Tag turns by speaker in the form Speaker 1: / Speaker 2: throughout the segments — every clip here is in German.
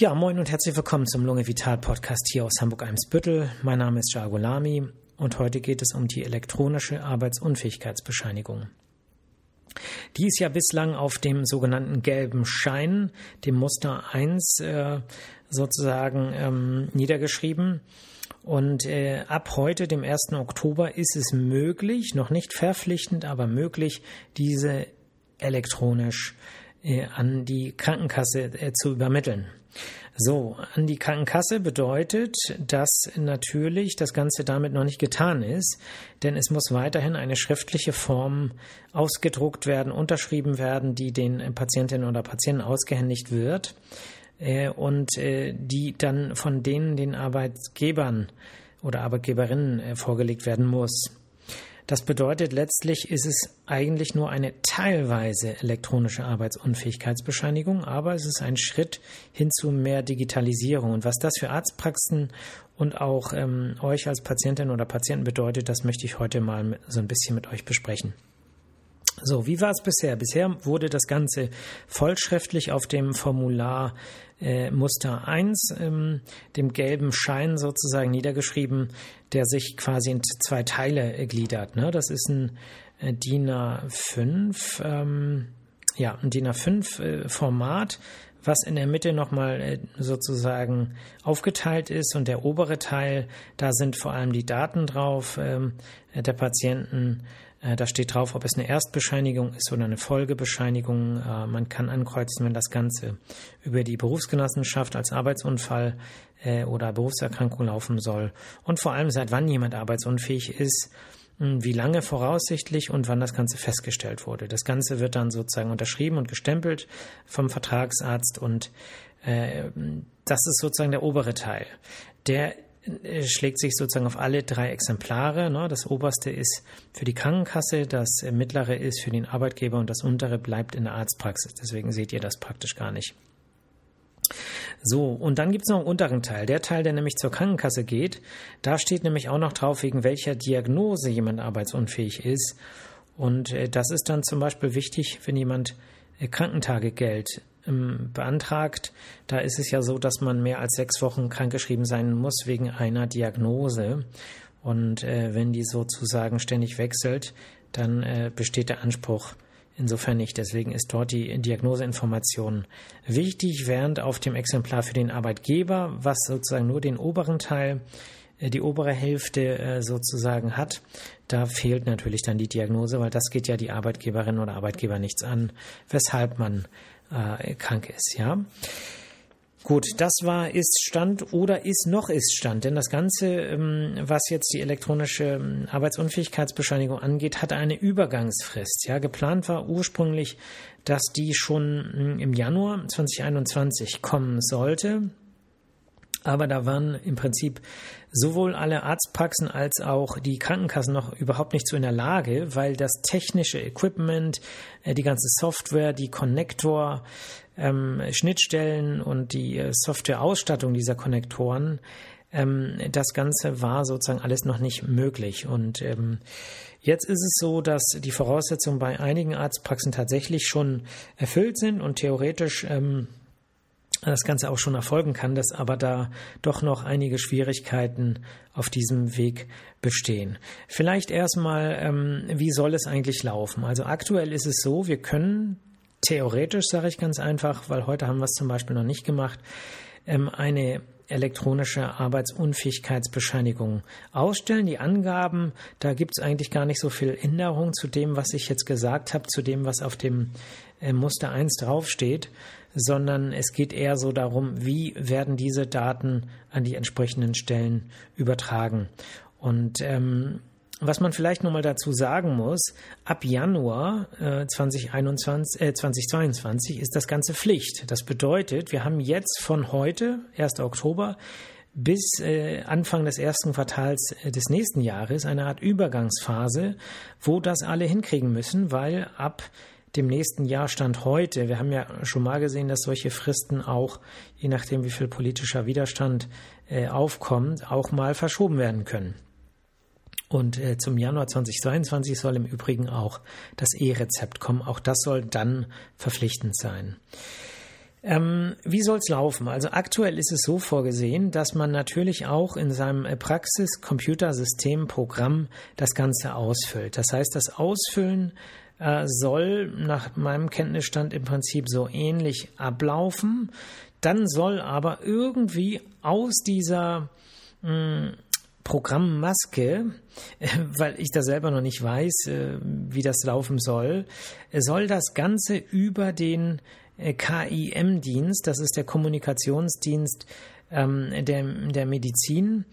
Speaker 1: Ja, moin und herzlich willkommen zum Lunge Vital Podcast hier aus Hamburg-Eimsbüttel. Mein Name ist Jago Lamy und heute geht es um die elektronische Arbeitsunfähigkeitsbescheinigung. Die ist ja bislang auf dem sogenannten gelben Schein, dem Muster 1 äh, sozusagen ähm, niedergeschrieben. Und äh, ab heute, dem 1. Oktober, ist es möglich, noch nicht verpflichtend, aber möglich, diese elektronisch äh, an die Krankenkasse äh, zu übermitteln. So, an die Krankenkasse bedeutet, dass natürlich das Ganze damit noch nicht getan ist, denn es muss weiterhin eine schriftliche Form ausgedruckt werden, unterschrieben werden, die den Patientinnen oder Patienten ausgehändigt wird äh, und äh, die dann von denen den Arbeitgebern oder Arbeitgeberinnen äh, vorgelegt werden muss. Das bedeutet, letztlich ist es eigentlich nur eine teilweise elektronische Arbeitsunfähigkeitsbescheinigung, aber es ist ein Schritt hin zu mehr Digitalisierung. Und was das für Arztpraxen und auch ähm, euch als Patientin oder Patienten bedeutet, das möchte ich heute mal so ein bisschen mit euch besprechen. So, wie war es bisher? Bisher wurde das Ganze vollschriftlich auf dem Formular äh, Muster 1, ähm, dem gelben Schein sozusagen niedergeschrieben, der sich quasi in zwei Teile äh, gliedert. Ne? Das ist ein äh, DIN A5, ähm, ja, ein DIN A5 äh, Format, was in der Mitte nochmal äh, sozusagen aufgeteilt ist und der obere Teil, da sind vor allem die Daten drauf ähm, der Patienten da steht drauf, ob es eine Erstbescheinigung ist oder eine Folgebescheinigung. Äh, man kann ankreuzen, wenn das Ganze über die Berufsgenossenschaft als Arbeitsunfall äh, oder Berufserkrankung laufen soll. Und vor allem, seit wann jemand arbeitsunfähig ist, hm, wie lange voraussichtlich und wann das Ganze festgestellt wurde. Das Ganze wird dann sozusagen unterschrieben und gestempelt vom Vertragsarzt und das ist sozusagen der obere Teil. Der äh, schlägt sich sozusagen auf alle drei Exemplare. Ne? Das oberste ist für die Krankenkasse, das mittlere ist für den Arbeitgeber und das untere bleibt in der Arztpraxis. Deswegen seht ihr das praktisch gar nicht. So, und dann gibt es noch einen unteren Teil. Der Teil, der nämlich zur Krankenkasse geht, da steht nämlich auch noch drauf, wegen welcher Diagnose jemand arbeitsunfähig ist. Und äh, das ist dann zum Beispiel wichtig, wenn jemand äh, Krankentagegeld ähm, beantragt, da ist es ja so, dass man mehr als sechs Wochen krankgeschrieben sein muss wegen einer Diagnose. Und äh, wenn die sozusagen ständig wechselt, dann äh, besteht der Anspruch insofern nicht. Deswegen ist dort die Diagnoseinformation wichtig, während auf dem Exemplar für den Arbeitgeber, was sozusagen nur den oberen Teil, äh, die obere Hälfte äh, sozusagen hat, da fehlt natürlich dann die Diagnose, weil das geht ja die Arbeitgeberin oder Arbeitgeber nichts an, weshalb man äh, krank ist, ja. Gut, das war ist Stand oder ist noch ist Stand, denn das Ganze, ähm, was jetzt die elektronische ähm, Arbeitsunfähigkeitsbescheinigung angeht, hat eine Übergangsfrist. Ja, geplant war ursprünglich, dass die schon hm, im Januar 2021 kommen sollte. Aber da waren im Prinzip sowohl alle Arztpraxen als auch die Krankenkassen noch überhaupt nicht so in der Lage, weil das technische Equipment, äh, die ganze Software, die Konnektor, ähm, Schnittstellen und die äh, Softwareausstattung dieser Konnektoren, ähm, das Ganze war sozusagen alles noch nicht möglich. Und ähm, jetzt ist es so, dass die Voraussetzungen bei einigen Arztpraxen tatsächlich schon erfüllt sind und theoretisch ähm, das Ganze auch schon erfolgen kann, dass aber da doch noch einige Schwierigkeiten auf diesem Weg bestehen. Vielleicht erstmal, ähm, wie soll es eigentlich laufen? Also aktuell ist es so, wir können theoretisch, sage ich ganz einfach, weil heute haben wir es zum Beispiel noch nicht gemacht, ähm, eine elektronische Arbeitsunfähigkeitsbescheinigung ausstellen. Die Angaben, da gibt es eigentlich gar nicht so viel Änderung zu dem, was ich jetzt gesagt habe, zu dem, was auf dem äh, Muster 1 draufsteht, sondern es geht eher so darum, wie werden diese Daten an die entsprechenden Stellen übertragen. Und ähm, was man vielleicht nochmal dazu sagen muss, ab Januar äh, 2021, äh, 2022 ist das Ganze Pflicht. Das bedeutet, wir haben jetzt von heute, 1. Oktober, bis äh, Anfang des ersten Quartals äh, des nächsten Jahres eine Art Übergangsphase, wo das alle hinkriegen müssen, weil ab dem nächsten Jahr Stand heute, wir haben ja schon mal gesehen, dass solche Fristen auch, je nachdem wie viel politischer Widerstand äh, aufkommt, auch mal verschoben werden können. Und äh, zum Januar 2022 soll im Übrigen auch das E-Rezept kommen. Auch das soll dann verpflichtend sein. Ähm, wie soll es laufen? Also aktuell ist es so vorgesehen, dass man natürlich auch in seinem Praxis-Computersystem-Programm das Ganze ausfüllt. Das heißt, das Ausfüllen äh, soll nach meinem Kenntnisstand im Prinzip so ähnlich ablaufen. Dann soll aber irgendwie aus dieser hm, Programmmaske, weil ich da selber noch nicht weiß, äh, wie das laufen soll, soll das Ganze über den äh, KIM-Dienst, das ist der Kommunikationsdienst ähm, der, der Medizin,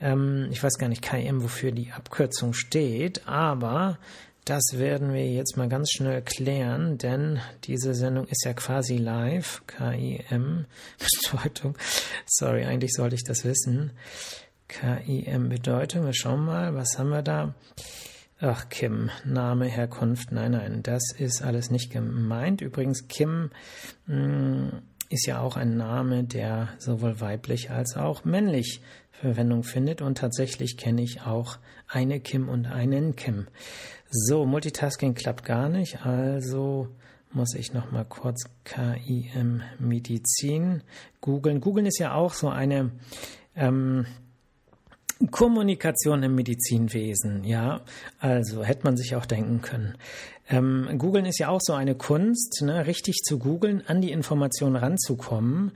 Speaker 1: ähm, ich weiß gar nicht KIM, wofür die Abkürzung steht, aber das werden wir jetzt mal ganz schnell klären, denn diese Sendung ist ja quasi live. KIM Bedeutung. Sorry, eigentlich sollte ich das wissen. KIM Bedeutung. Wir schauen mal, was haben wir da? Ach, Kim, Name, Herkunft. Nein, nein, das ist alles nicht gemeint. Übrigens, Kim mh, hm, ist ja auch ein Name, der sowohl weiblich als auch männlich Verwendung findet. Und tatsächlich kenne ich auch eine Kim und einen Kim. So, Multitasking klappt gar nicht, also muss ich noch mal kurz KIM Medizin googeln. Googeln ist ja auch so eine ähm, Kommunikation im Medizinwesen, ja. Also hätte man sich auch denken können. Ähm, googeln ist ja auch so eine Kunst, ne? richtig zu googeln, an die Informationen ranzukommen.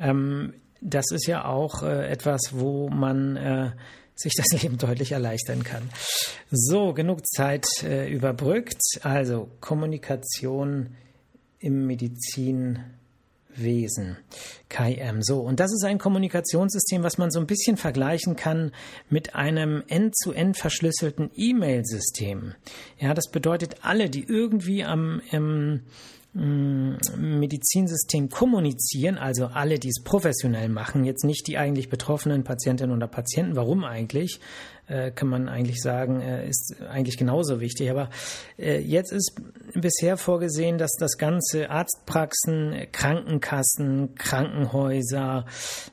Speaker 1: Ähm, das ist ja auch äh, etwas, wo man äh, sich das Leben deutlich erleichtern kann. So, genug Zeit äh, überbrückt. Also Kommunikation im Medizinwesen. KIM. So, und das ist ein Kommunikationssystem, was man so ein bisschen vergleichen kann mit einem end-zu-end -End verschlüsselten E-Mail-System. Ja, das bedeutet, alle, die irgendwie am im, Medizinsystem kommunizieren, also alle, die es professionell machen, jetzt nicht die eigentlich betroffenen Patientinnen oder Patienten. Warum eigentlich? Äh, kann man eigentlich sagen, äh, ist eigentlich genauso wichtig. Aber äh, jetzt ist bisher vorgesehen, dass das ganze Arztpraxen, Krankenkassen, Krankenhäuser,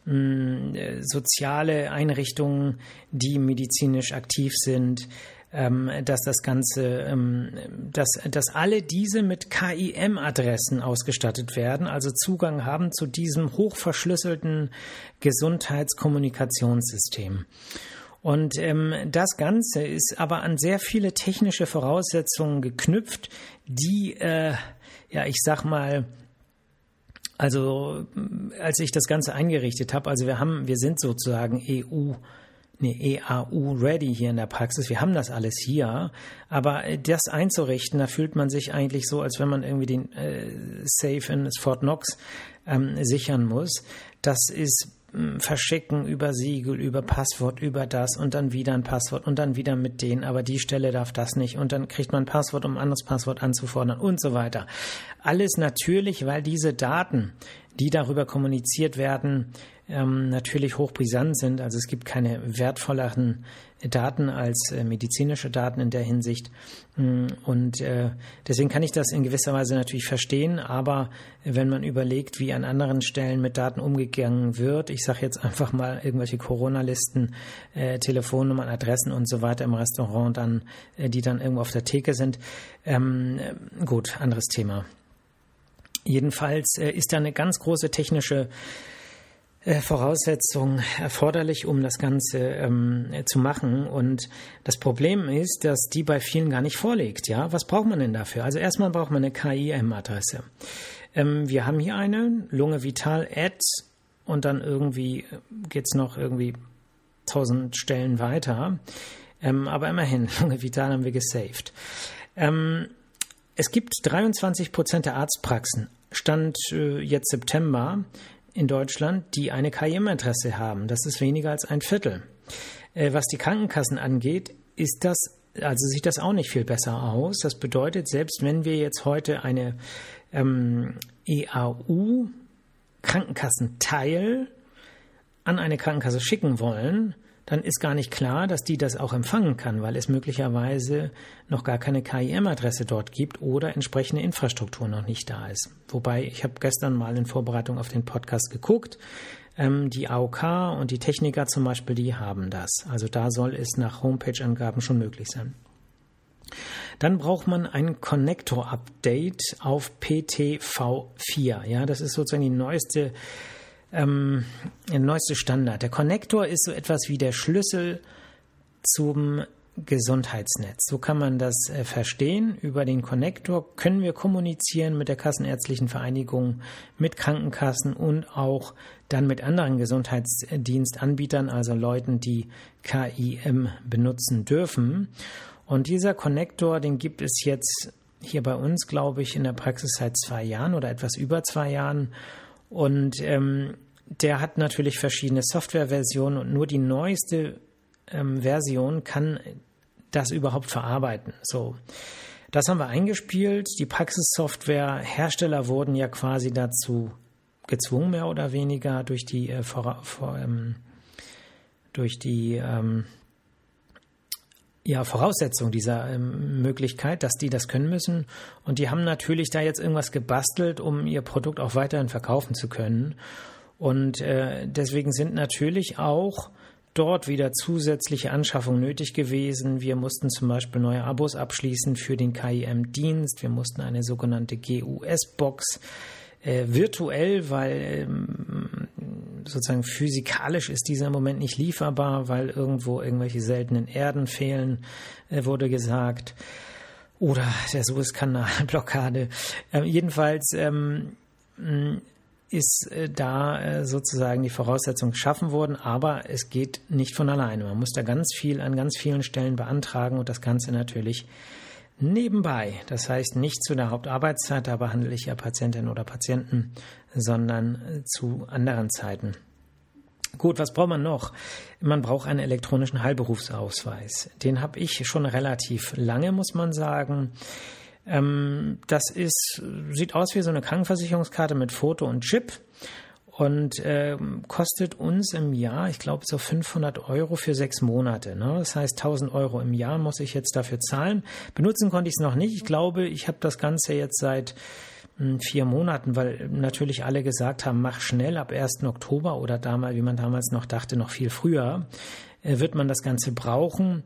Speaker 1: mh, äh, soziale Einrichtungen, die medizinisch aktiv sind, ähm, dass das Ganze, ähm, dass, dass alle diese mit KIM-Adressen ausgestattet werden, also Zugang haben zu diesem hochverschlüsselten Gesundheitskommunikationssystem. Und ähm, das Ganze ist aber an sehr viele technische Voraussetzungen geknüpft, die, äh, ja, ich sag mal, also als ich das Ganze eingerichtet habe, also wir haben, wir sind sozusagen EU eine EAU ready hier in der Praxis. Wir haben das alles hier, aber äh, das einzurichten, da fühlt man sich eigentlich so, als wenn man irgendwie den äh, Safe in Fort Knox ähm, sichern muss. Das ist hm, verschicken über Siegel, über Passwort, über das und dann wieder ein Passwort und dann wieder mit denen, aber die Stelle darf das nicht und dann kriegt man ein Passwort, um ein anderes Passwort anzufordern und so weiter. Alles natürlich, weil diese Daten, die darüber kommuniziert werden, ähm, natürlich hochbrisant sind. Also es gibt keine wertvolleren Daten als äh, medizinische Daten in der Hinsicht. Mm, und äh, deswegen kann ich das in gewisser Weise natürlich verstehen. Aber wenn man überlegt, wie an anderen Stellen mit Daten umgegangen wird, ich sage jetzt einfach mal irgendwelche Corona-Listen, äh, Telefonnummern, Adressen und so weiter im Restaurant, dann, äh, die dann irgendwo auf der Theke sind. Ähm, gut, anderes Thema. Jedenfalls äh, ist da eine ganz große technische Voraussetzung erforderlich, um das Ganze ähm, zu machen. Und das Problem ist, dass die bei vielen gar nicht vorliegt. Ja, was braucht man denn dafür? Also erstmal braucht man eine KIM-Adresse. Ähm, wir haben hier eine Lunge Vital Ad und dann irgendwie geht's noch irgendwie tausend Stellen weiter. Ähm, aber immerhin, Lunge Vital haben wir gesaved. Ähm, es gibt 23 Prozent der Arztpraxen, Stand äh, jetzt September, in Deutschland, die eine KIM-Adresse haben. Das ist weniger als ein Viertel. Äh, was die Krankenkassen angeht, ist das, also sieht das auch nicht viel besser aus. Das bedeutet, selbst wenn wir jetzt heute eine ähm, EAU Krankenkassenteil an eine Krankenkasse schicken wollen, dann ist gar nicht klar, dass die das auch empfangen kann, weil es möglicherweise noch gar keine KIM-Adresse dort gibt oder entsprechende Infrastruktur noch nicht da ist. Wobei, ich habe gestern mal in Vorbereitung auf den Podcast geguckt, ähm, die AOK und die Techniker zum Beispiel, die haben das. Also da soll es nach Homepage-Angaben schon möglich sein. Dann braucht man ein Connector-Update auf PTV4. Ja, das ist sozusagen die neueste, ähm, der neueste Standard. Der Connector ist so etwas wie der Schlüssel zum Gesundheitsnetz. So kann man das äh, verstehen. Über den Connector können wir kommunizieren mit der Kassenärztlichen Vereinigung, mit Krankenkassen und auch dann mit anderen Gesundheitsdienstanbietern, also Leuten, die KIM benutzen dürfen. Und dieser Connector, den gibt es jetzt hier bei uns, glaube ich, in der Praxis seit zwei Jahren oder etwas über zwei Jahren. Und ähm, der hat natürlich verschiedene Softwareversionen und nur die neueste ähm, Version kann das überhaupt verarbeiten. So. Das haben wir eingespielt. Die Praxissoftware-Hersteller wurden ja quasi dazu gezwungen, mehr oder weniger, durch die, äh, vor, vor, ähm, durch die ähm, ja, Voraussetzung dieser ähm, Möglichkeit, dass die das können müssen. Und die haben natürlich da jetzt irgendwas gebastelt, um ihr Produkt auch weiterhin verkaufen zu können. Und äh, deswegen sind natürlich auch dort wieder zusätzliche Anschaffungen nötig gewesen. Wir mussten zum Beispiel neue Abos abschließen für den KIM-Dienst. Wir mussten eine sogenannte GUS-Box äh, virtuell, weil ähm, sozusagen physikalisch ist dieser im Moment nicht lieferbar, weil irgendwo irgendwelche seltenen Erden fehlen, äh, wurde gesagt. Oder der Suezkanalblockade. Äh, jedenfalls ähm, ist äh, da äh, sozusagen die Voraussetzung geschaffen worden, aber es geht nicht von alleine. Man muss da ganz viel an ganz vielen Stellen beantragen und das Ganze natürlich nebenbei. Das heißt nicht zu der Hauptarbeitszeit, da behandle ich ja Patientinnen oder Patienten, sondern äh, zu anderen Zeiten. Gut, was braucht man noch? Man braucht einen elektronischen Heilberufsausweis. Den habe ich schon relativ lange, muss man sagen. Ähm, das ist, sieht aus wie so eine Krankenversicherungskarte mit Foto und Chip und äh, kostet uns im Jahr, ich glaube, so 500 Euro für sechs Monate. Ne? Das heißt, 1000 Euro im Jahr muss ich jetzt dafür zahlen. Benutzen konnte ich es noch nicht. Ich glaube, ich habe das Ganze jetzt seit hm, vier Monaten, weil natürlich alle gesagt haben, mach schnell ab 1. Oktober oder damals, wie man damals noch dachte, noch viel früher, äh, wird man das Ganze brauchen.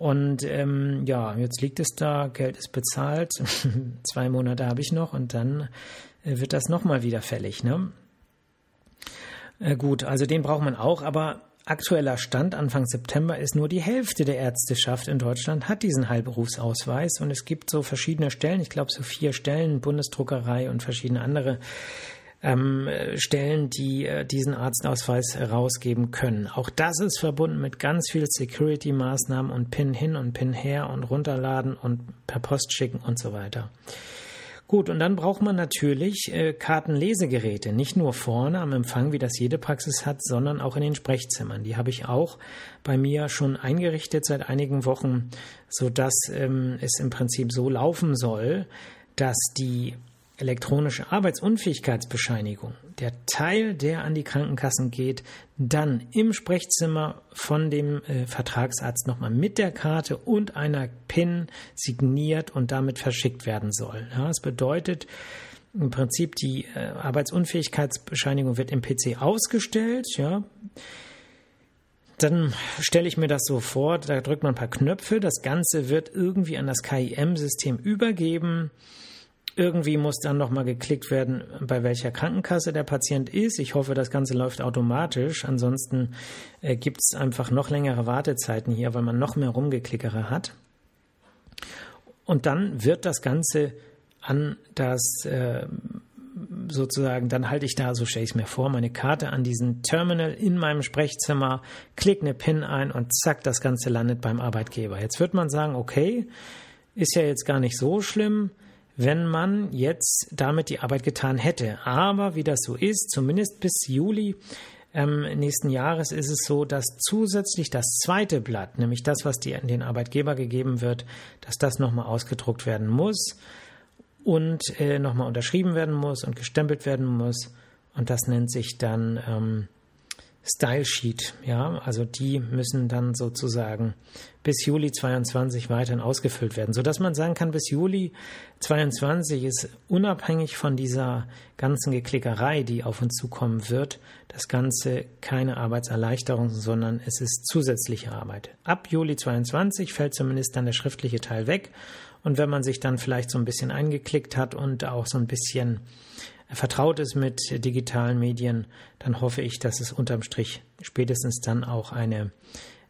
Speaker 1: Und ähm, ja, jetzt liegt es da, Geld ist bezahlt, zwei Monate habe ich noch und dann äh, wird das nochmal wieder fällig. Ne? Äh, gut, also den braucht man auch, aber aktueller Stand Anfang September ist nur die Hälfte der Ärzteschaft in Deutschland hat diesen Heilberufsausweis und es gibt so verschiedene Stellen, ich glaube so vier Stellen, Bundesdruckerei und verschiedene andere ähm, Stellen, die äh, diesen Arztausweis herausgeben können. Auch das ist verbunden mit ganz viel Security-Maßnahmen und PIN hin und PIN her und runterladen und per Post schicken und so weiter. Gut, und dann braucht man natürlich äh, Kartenlesegeräte, nicht nur vorne am Empfang, wie das jede Praxis hat, sondern auch in den Sprechzimmern. Die habe ich auch bei mir schon eingerichtet seit einigen Wochen, so dass ähm, es im Prinzip so laufen soll, dass die elektronische Arbeitsunfähigkeitsbescheinigung, der Teil, der an die Krankenkassen geht, dann im Sprechzimmer von dem äh, Vertragsarzt nochmal mit der Karte und einer PIN signiert und damit verschickt werden soll. Ja, das bedeutet, im Prinzip die äh, Arbeitsunfähigkeitsbescheinigung wird im PC ausgestellt, ja. Dann stelle ich mir das so vor, da drückt man ein paar Knöpfe, das Ganze wird irgendwie an das KIM-System übergeben irgendwie muss dann nochmal geklickt werden, bei welcher Krankenkasse der Patient ist. Ich hoffe, das Ganze läuft automatisch. Ansonsten äh, gibt es einfach noch längere Wartezeiten hier, weil man noch mehr Rumgeklickere hat. Und dann wird das Ganze an das äh, sozusagen, dann halte ich da, so stelle ich es mir vor, meine Karte an diesen Terminal in meinem Sprechzimmer, klicke eine PIN ein und zack, das Ganze landet beim Arbeitgeber. Jetzt wird man sagen, okay, ist ja jetzt gar nicht so schlimm wenn man jetzt damit die Arbeit getan hätte. Aber wie das so ist, zumindest bis Juli ähm, nächsten Jahres ist es so, dass zusätzlich das zweite Blatt, nämlich das, was die, den Arbeitgeber gegeben wird, dass das nochmal ausgedruckt werden muss und äh, nochmal unterschrieben werden muss und gestempelt werden muss. Und das nennt sich dann ähm, Style Sheet, ja, also die müssen dann sozusagen bis Juli 22 weiterhin ausgefüllt werden, sodass man sagen kann, bis Juli 22 ist unabhängig von dieser ganzen Geklickerei, die auf uns zukommen wird, das Ganze keine Arbeitserleichterung, sondern es ist zusätzliche Arbeit. Ab Juli 22 fällt zumindest dann der schriftliche Teil weg Und wenn man sich dann vielleicht so ein bisschen eingeklickt hat und auch so ein bisschen vertraut ist mit digitalen Medien, dann hoffe ich, dass es unterm Strich spätestens dann auch eine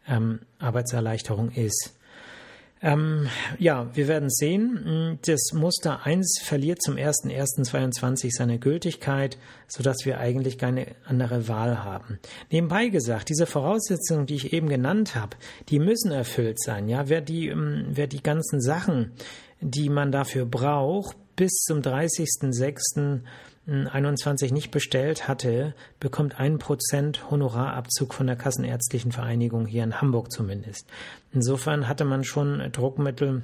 Speaker 1: ähm, Arbeitserleichterung ist. Ähm, ja, wir werden sehen. Das Muster 1 verliert zum 01.01.22 seine Gültigkeit, sodass wir eigentlich keine andere Wahl haben. Nebenbei gesagt, diese Voraussetzungen, die ich eben genannt habe, die müssen erfüllt sein. Ja, wer die, ähm, wer die ganzen Sachen, die man dafür braucht, bis zum 30.06. 21 nicht bestellt hatte, bekommt ein Prozent Honorarabzug von der Kassenärztlichen Vereinigung hier in Hamburg zumindest. Insofern hatte man schon Druckmittel,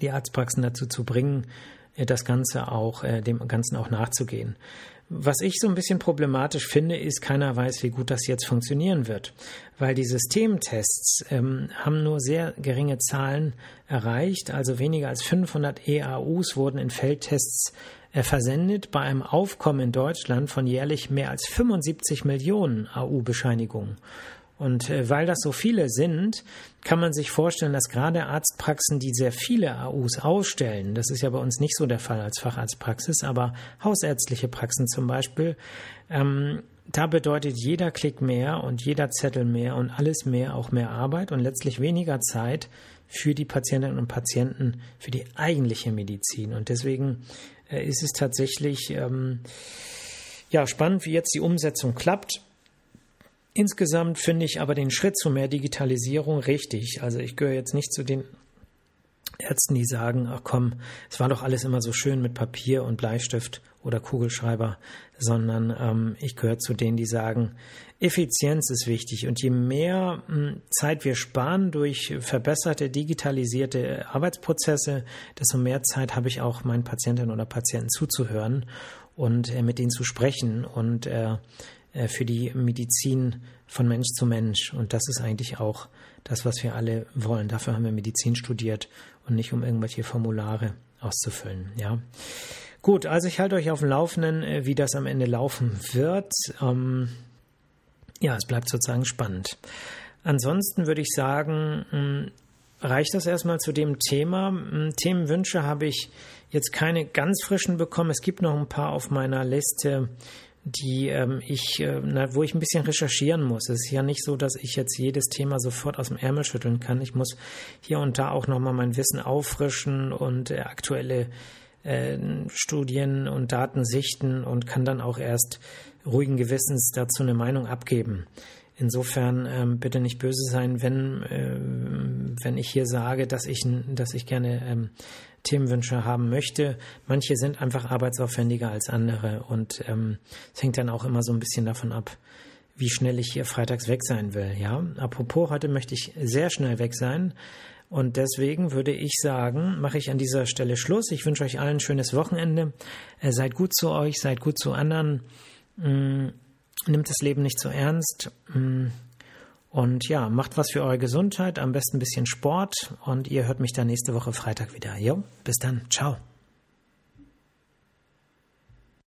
Speaker 1: die Arztpraxen dazu zu bringen, das Ganze auch, äh, dem Ganzen auch nachzugehen. Was ich so ein bisschen problematisch finde, ist, keiner weiß, wie gut das jetzt funktionieren wird, weil die Systemtests ähm, haben nur sehr geringe Zahlen erreicht, also weniger als 500 EAUs wurden in Feldtests er versendet bei einem Aufkommen in Deutschland von jährlich mehr als 75 Millionen AU-Bescheinigungen. Und äh, weil das so viele sind, kann man sich vorstellen, dass gerade Arztpraxen, die sehr viele AUs ausstellen, das ist ja bei uns nicht so der Fall als Facharztpraxis, aber hausärztliche Praxen zum Beispiel, ähm, da bedeutet jeder Klick mehr und jeder Zettel mehr und alles mehr auch mehr Arbeit und letztlich weniger Zeit für die Patientinnen und Patienten, für die eigentliche Medizin. Und deswegen ist es tatsächlich ähm, ja spannend, wie jetzt die Umsetzung klappt. Insgesamt finde ich aber den Schritt zu mehr Digitalisierung richtig. Also ich gehöre jetzt nicht zu den Ärzten, die sagen, ach komm, es war doch alles immer so schön mit Papier und Bleistift oder Kugelschreiber, sondern ähm, ich gehöre zu denen, die sagen, Effizienz ist wichtig und je mehr hm, Zeit wir sparen durch verbesserte, digitalisierte Arbeitsprozesse, desto mehr Zeit habe ich auch meinen Patientinnen oder Patienten zuzuhören und äh, mit denen zu sprechen und äh, äh, für die Medizin von Mensch zu Mensch. Und das ist eigentlich auch das, was wir alle wollen. Dafür haben wir Medizin studiert und nicht um irgendwelche Formulare auszufüllen. Ja. Gut, also ich halte euch auf dem Laufenden, äh, wie das am Ende laufen wird. Ähm, ja, es bleibt sozusagen spannend. Ansonsten würde ich sagen, hm, reicht das erstmal zu dem Thema. Hm, Themenwünsche habe ich jetzt keine ganz frischen bekommen. Es gibt noch ein paar auf meiner Liste, die ähm, ich, äh, na, wo ich ein bisschen recherchieren muss. Es ist ja nicht so, dass ich jetzt jedes Thema sofort aus dem Ärmel schütteln kann. Ich muss hier und da auch nochmal mein Wissen auffrischen und äh, aktuelle äh, Studien und Daten sichten und kann dann auch erst ruhigen Gewissens dazu eine Meinung abgeben. Insofern ähm, bitte nicht böse sein, wenn, äh, wenn ich hier sage, dass ich, dass ich gerne ähm, Themenwünsche haben möchte. Manche sind einfach arbeitsaufwendiger als andere und ähm, es hängt dann auch immer so ein bisschen davon ab, wie schnell ich hier freitags weg sein will. Ja, apropos, heute möchte ich sehr schnell weg sein. Und deswegen würde ich sagen, mache ich an dieser Stelle Schluss. Ich wünsche euch allen ein schönes Wochenende. Äh, seid gut zu euch, seid gut zu anderen. Mm, nimmt das Leben nicht so ernst. Mm, und ja, macht was für eure Gesundheit, am besten ein bisschen Sport. Und ihr hört mich dann nächste Woche Freitag wieder. Jo, bis dann. Ciao.